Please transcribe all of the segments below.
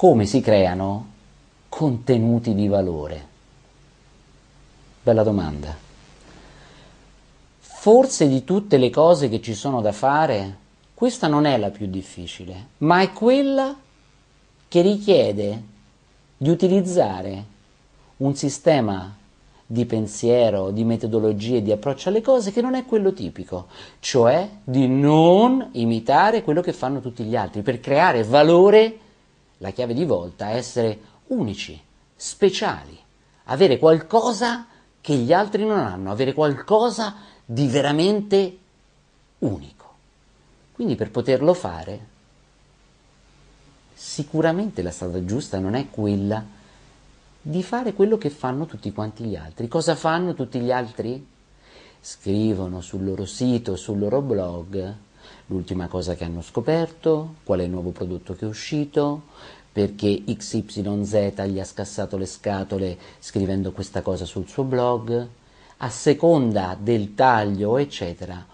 come si creano contenuti di valore. Bella domanda. Forse di tutte le cose che ci sono da fare, questa non è la più difficile, ma è quella che richiede di utilizzare un sistema di pensiero, di metodologie, di approccio alle cose che non è quello tipico, cioè di non imitare quello che fanno tutti gli altri. Per creare valore, la chiave di volta è essere unici, speciali, avere qualcosa che gli altri non hanno, avere qualcosa di veramente unico. Quindi per poterlo fare, sicuramente la strada giusta non è quella di fare quello che fanno tutti quanti gli altri. Cosa fanno tutti gli altri? Scrivono sul loro sito, sul loro blog, l'ultima cosa che hanno scoperto, qual è il nuovo prodotto che è uscito, perché XYZ gli ha scassato le scatole scrivendo questa cosa sul suo blog, a seconda del taglio, eccetera,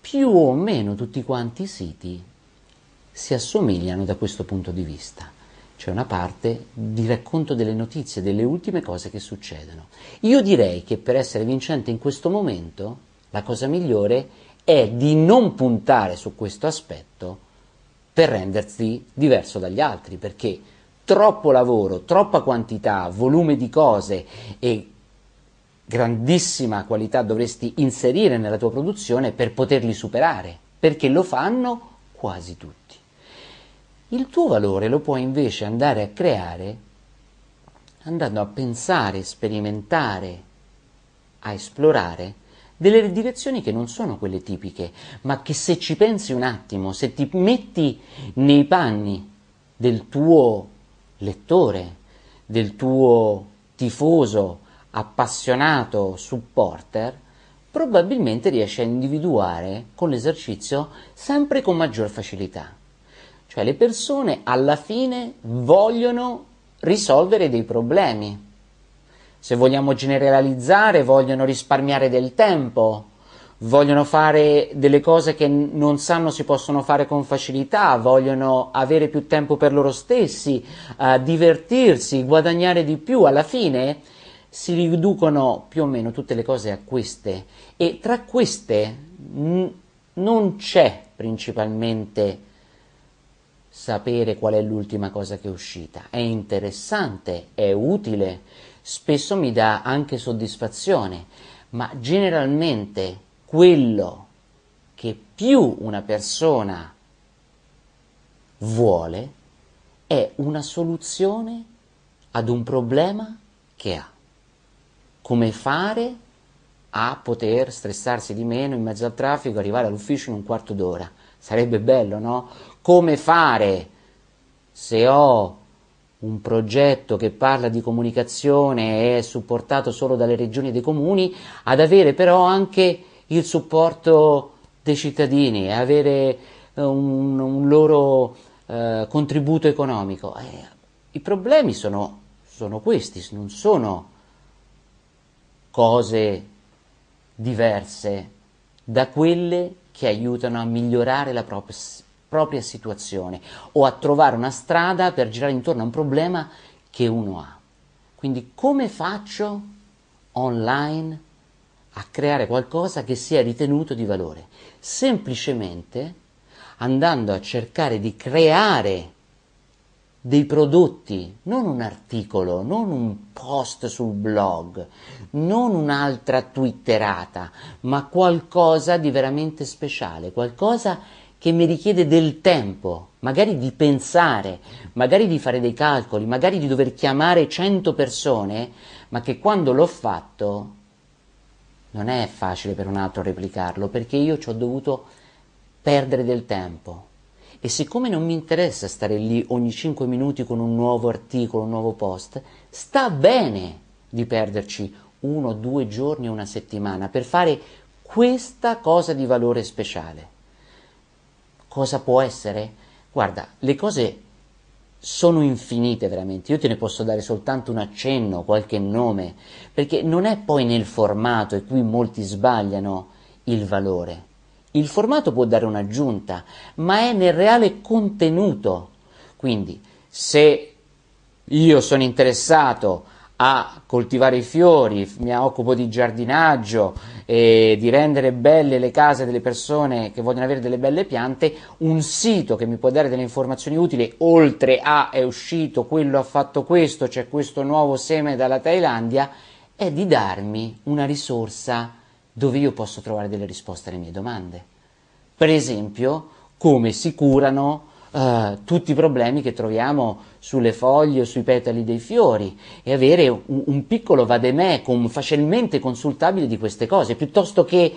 più o meno tutti quanti i siti si assomigliano da questo punto di vista c'è una parte di racconto delle notizie, delle ultime cose che succedono. Io direi che per essere vincente in questo momento la cosa migliore è di non puntare su questo aspetto per rendersi diverso dagli altri, perché troppo lavoro, troppa quantità, volume di cose e grandissima qualità dovresti inserire nella tua produzione per poterli superare, perché lo fanno quasi tutti. Il tuo valore lo puoi invece andare a creare andando a pensare, sperimentare, a esplorare delle direzioni che non sono quelle tipiche, ma che se ci pensi un attimo, se ti metti nei panni del tuo lettore, del tuo tifoso, appassionato supporter, probabilmente riesci a individuare con l'esercizio sempre con maggior facilità. Cioè le persone alla fine vogliono risolvere dei problemi. Se vogliamo generalizzare, vogliono risparmiare del tempo, vogliono fare delle cose che non sanno si possono fare con facilità, vogliono avere più tempo per loro stessi, uh, divertirsi, guadagnare di più. Alla fine si riducono più o meno tutte le cose a queste e tra queste n- non c'è principalmente sapere qual è l'ultima cosa che è uscita. È interessante, è utile, spesso mi dà anche soddisfazione, ma generalmente quello che più una persona vuole è una soluzione ad un problema che ha. Come fare a poter stressarsi di meno in mezzo al traffico, arrivare all'ufficio in un quarto d'ora. Sarebbe bello, no? Come fare se ho un progetto che parla di comunicazione e è supportato solo dalle regioni e dei comuni, ad avere però anche il supporto dei cittadini avere eh, un, un loro eh, contributo economico. Eh, I problemi sono, sono questi, non sono cose diverse da quelle che aiutano a migliorare la propria, propria situazione o a trovare una strada per girare intorno a un problema che uno ha. Quindi come faccio online a creare qualcosa che sia ritenuto di valore? Semplicemente andando a cercare di creare dei prodotti, non un articolo, non un post sul blog, non un'altra twitterata, ma qualcosa di veramente speciale, qualcosa che mi richiede del tempo, magari di pensare, magari di fare dei calcoli, magari di dover chiamare 100 persone, ma che quando l'ho fatto non è facile per un altro replicarlo, perché io ci ho dovuto perdere del tempo e siccome non mi interessa stare lì ogni 5 minuti con un nuovo articolo, un nuovo post, sta bene di perderci uno, due giorni, una settimana per fare questa cosa di valore speciale. Cosa può essere? Guarda, le cose sono infinite veramente, io te ne posso dare soltanto un accenno, qualche nome, perché non è poi nel formato, e qui molti sbagliano, il valore. Il formato può dare un'aggiunta, ma è nel reale contenuto. Quindi, se io sono interessato a coltivare i fiori, mi occupo di giardinaggio e di rendere belle le case delle persone che vogliono avere delle belle piante, un sito che mi può dare delle informazioni utili, oltre a è uscito, quello ha fatto questo, c'è questo nuovo seme dalla Thailandia, è di darmi una risorsa dove io posso trovare delle risposte alle mie domande. Per esempio, come si curano uh, tutti i problemi che troviamo sulle foglie o sui petali dei fiori e avere un, un piccolo vademecum facilmente consultabile di queste cose, piuttosto che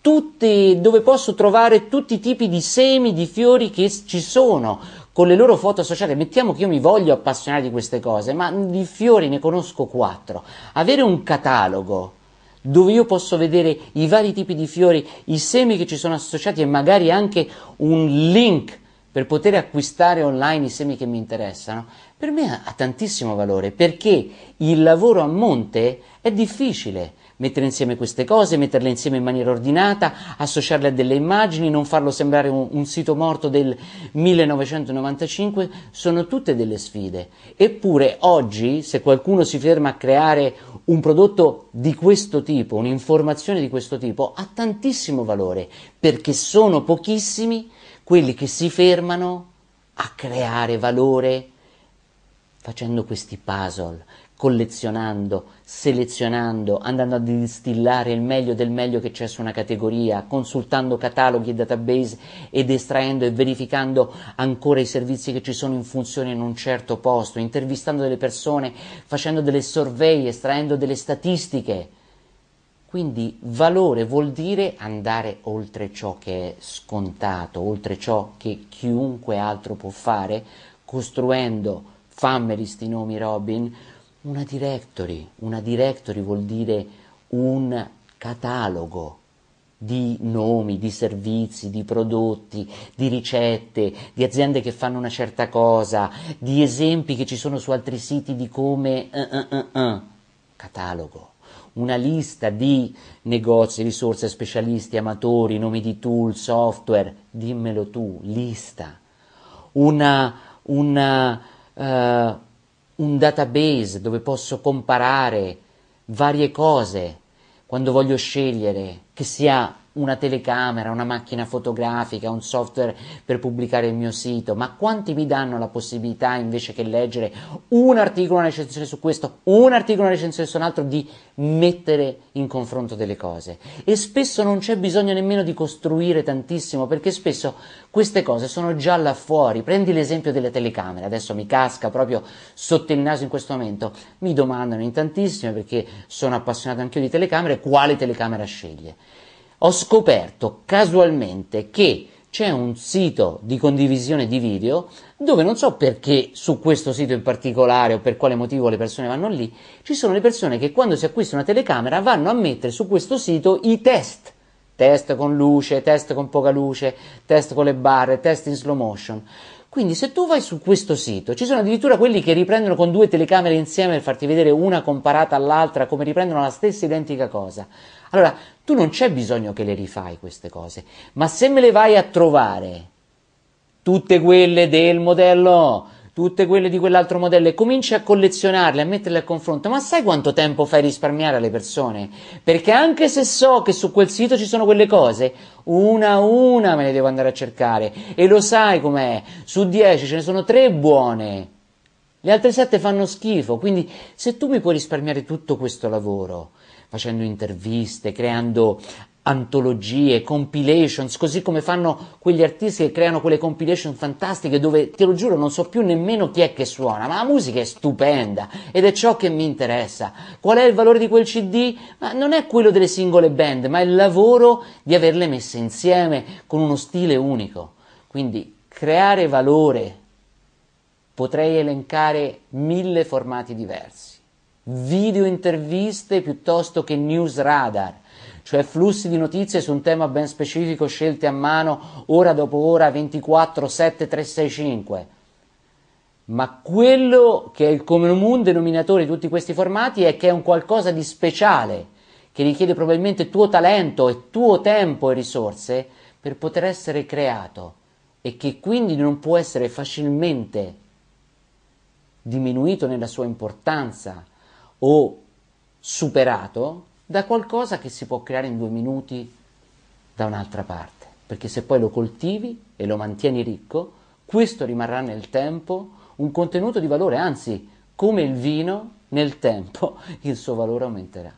tutti, dove posso trovare tutti i tipi di semi, di fiori che ci sono, con le loro foto associate. Mettiamo che io mi voglio appassionare di queste cose, ma di fiori ne conosco quattro. Avere un catalogo dove io posso vedere i vari tipi di fiori, i semi che ci sono associati e magari anche un link per poter acquistare online i semi che mi interessano, per me ha tantissimo valore perché il lavoro a monte è difficile. Mettere insieme queste cose, metterle insieme in maniera ordinata, associarle a delle immagini, non farlo sembrare un, un sito morto del 1995, sono tutte delle sfide. Eppure oggi, se qualcuno si ferma a creare un prodotto di questo tipo, un'informazione di questo tipo, ha tantissimo valore perché sono pochissimi quelli che si fermano a creare valore facendo questi puzzle, collezionando, selezionando, andando a distillare il meglio del meglio che c'è su una categoria, consultando cataloghi e database ed estraendo e verificando ancora i servizi che ci sono in funzione in un certo posto, intervistando delle persone, facendo delle survey, estraendo delle statistiche quindi valore vuol dire andare oltre ciò che è scontato, oltre ciò che chiunque altro può fare, costruendo, fammeli sti nomi Robin, una directory. Una directory vuol dire un catalogo di nomi, di servizi, di prodotti, di ricette, di aziende che fanno una certa cosa, di esempi che ci sono su altri siti di come... Uh, uh, uh, catalogo una lista di negozi, risorse, specialisti, amatori, nomi di tool, software, dimmelo tu, lista, una, una, uh, un database dove posso comparare varie cose quando voglio scegliere, che sia una telecamera, una macchina fotografica, un software per pubblicare il mio sito, ma quanti mi danno la possibilità invece che leggere un articolo, una recensione su questo, un articolo, una recensione su un altro, di mettere in confronto delle cose? E spesso non c'è bisogno nemmeno di costruire tantissimo, perché spesso queste cose sono già là fuori. Prendi l'esempio delle telecamere, adesso mi casca proprio sotto il naso in questo momento, mi domandano in tantissime perché sono appassionato anche io di telecamere, quale telecamera sceglie ho scoperto casualmente che c'è un sito di condivisione di video dove non so perché su questo sito in particolare o per quale motivo le persone vanno lì, ci sono le persone che quando si acquista una telecamera vanno a mettere su questo sito i test. Test con luce, test con poca luce, test con le barre, test in slow motion. Quindi se tu vai su questo sito, ci sono addirittura quelli che riprendono con due telecamere insieme per farti vedere una comparata all'altra, come riprendono la stessa identica cosa. Allora, tu non c'è bisogno che le rifai queste cose, ma se me le vai a trovare, tutte quelle del modello, tutte quelle di quell'altro modello e cominci a collezionarle, a metterle a confronto, ma sai quanto tempo fai risparmiare alle persone? Perché anche se so che su quel sito ci sono quelle cose, una a una me le devo andare a cercare e lo sai com'è, su 10 ce ne sono 3 buone. Le altre 7 fanno schifo, quindi se tu mi puoi risparmiare tutto questo lavoro, facendo interviste, creando antologie, compilations, così come fanno quegli artisti che creano quelle compilation fantastiche dove, te lo giuro, non so più nemmeno chi è che suona, ma la musica è stupenda ed è ciò che mi interessa. Qual è il valore di quel CD? Ma non è quello delle singole band, ma il lavoro di averle messe insieme con uno stile unico. Quindi creare valore. Potrei elencare mille formati diversi. Video interviste piuttosto che news radar cioè flussi di notizie su un tema ben specifico scelte a mano ora dopo ora 24 7 365 ma quello che è il comune denominatore di tutti questi formati è che è un qualcosa di speciale che richiede probabilmente tuo talento e tuo tempo e risorse per poter essere creato e che quindi non può essere facilmente diminuito nella sua importanza o superato da qualcosa che si può creare in due minuti da un'altra parte. Perché se poi lo coltivi e lo mantieni ricco, questo rimarrà nel tempo un contenuto di valore, anzi, come il vino, nel tempo il suo valore aumenterà.